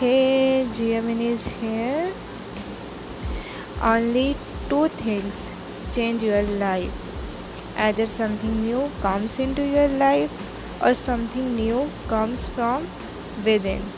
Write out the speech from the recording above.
Hey, Jimin is here. Only two things change your life. Either something new comes into your life or something new comes from within.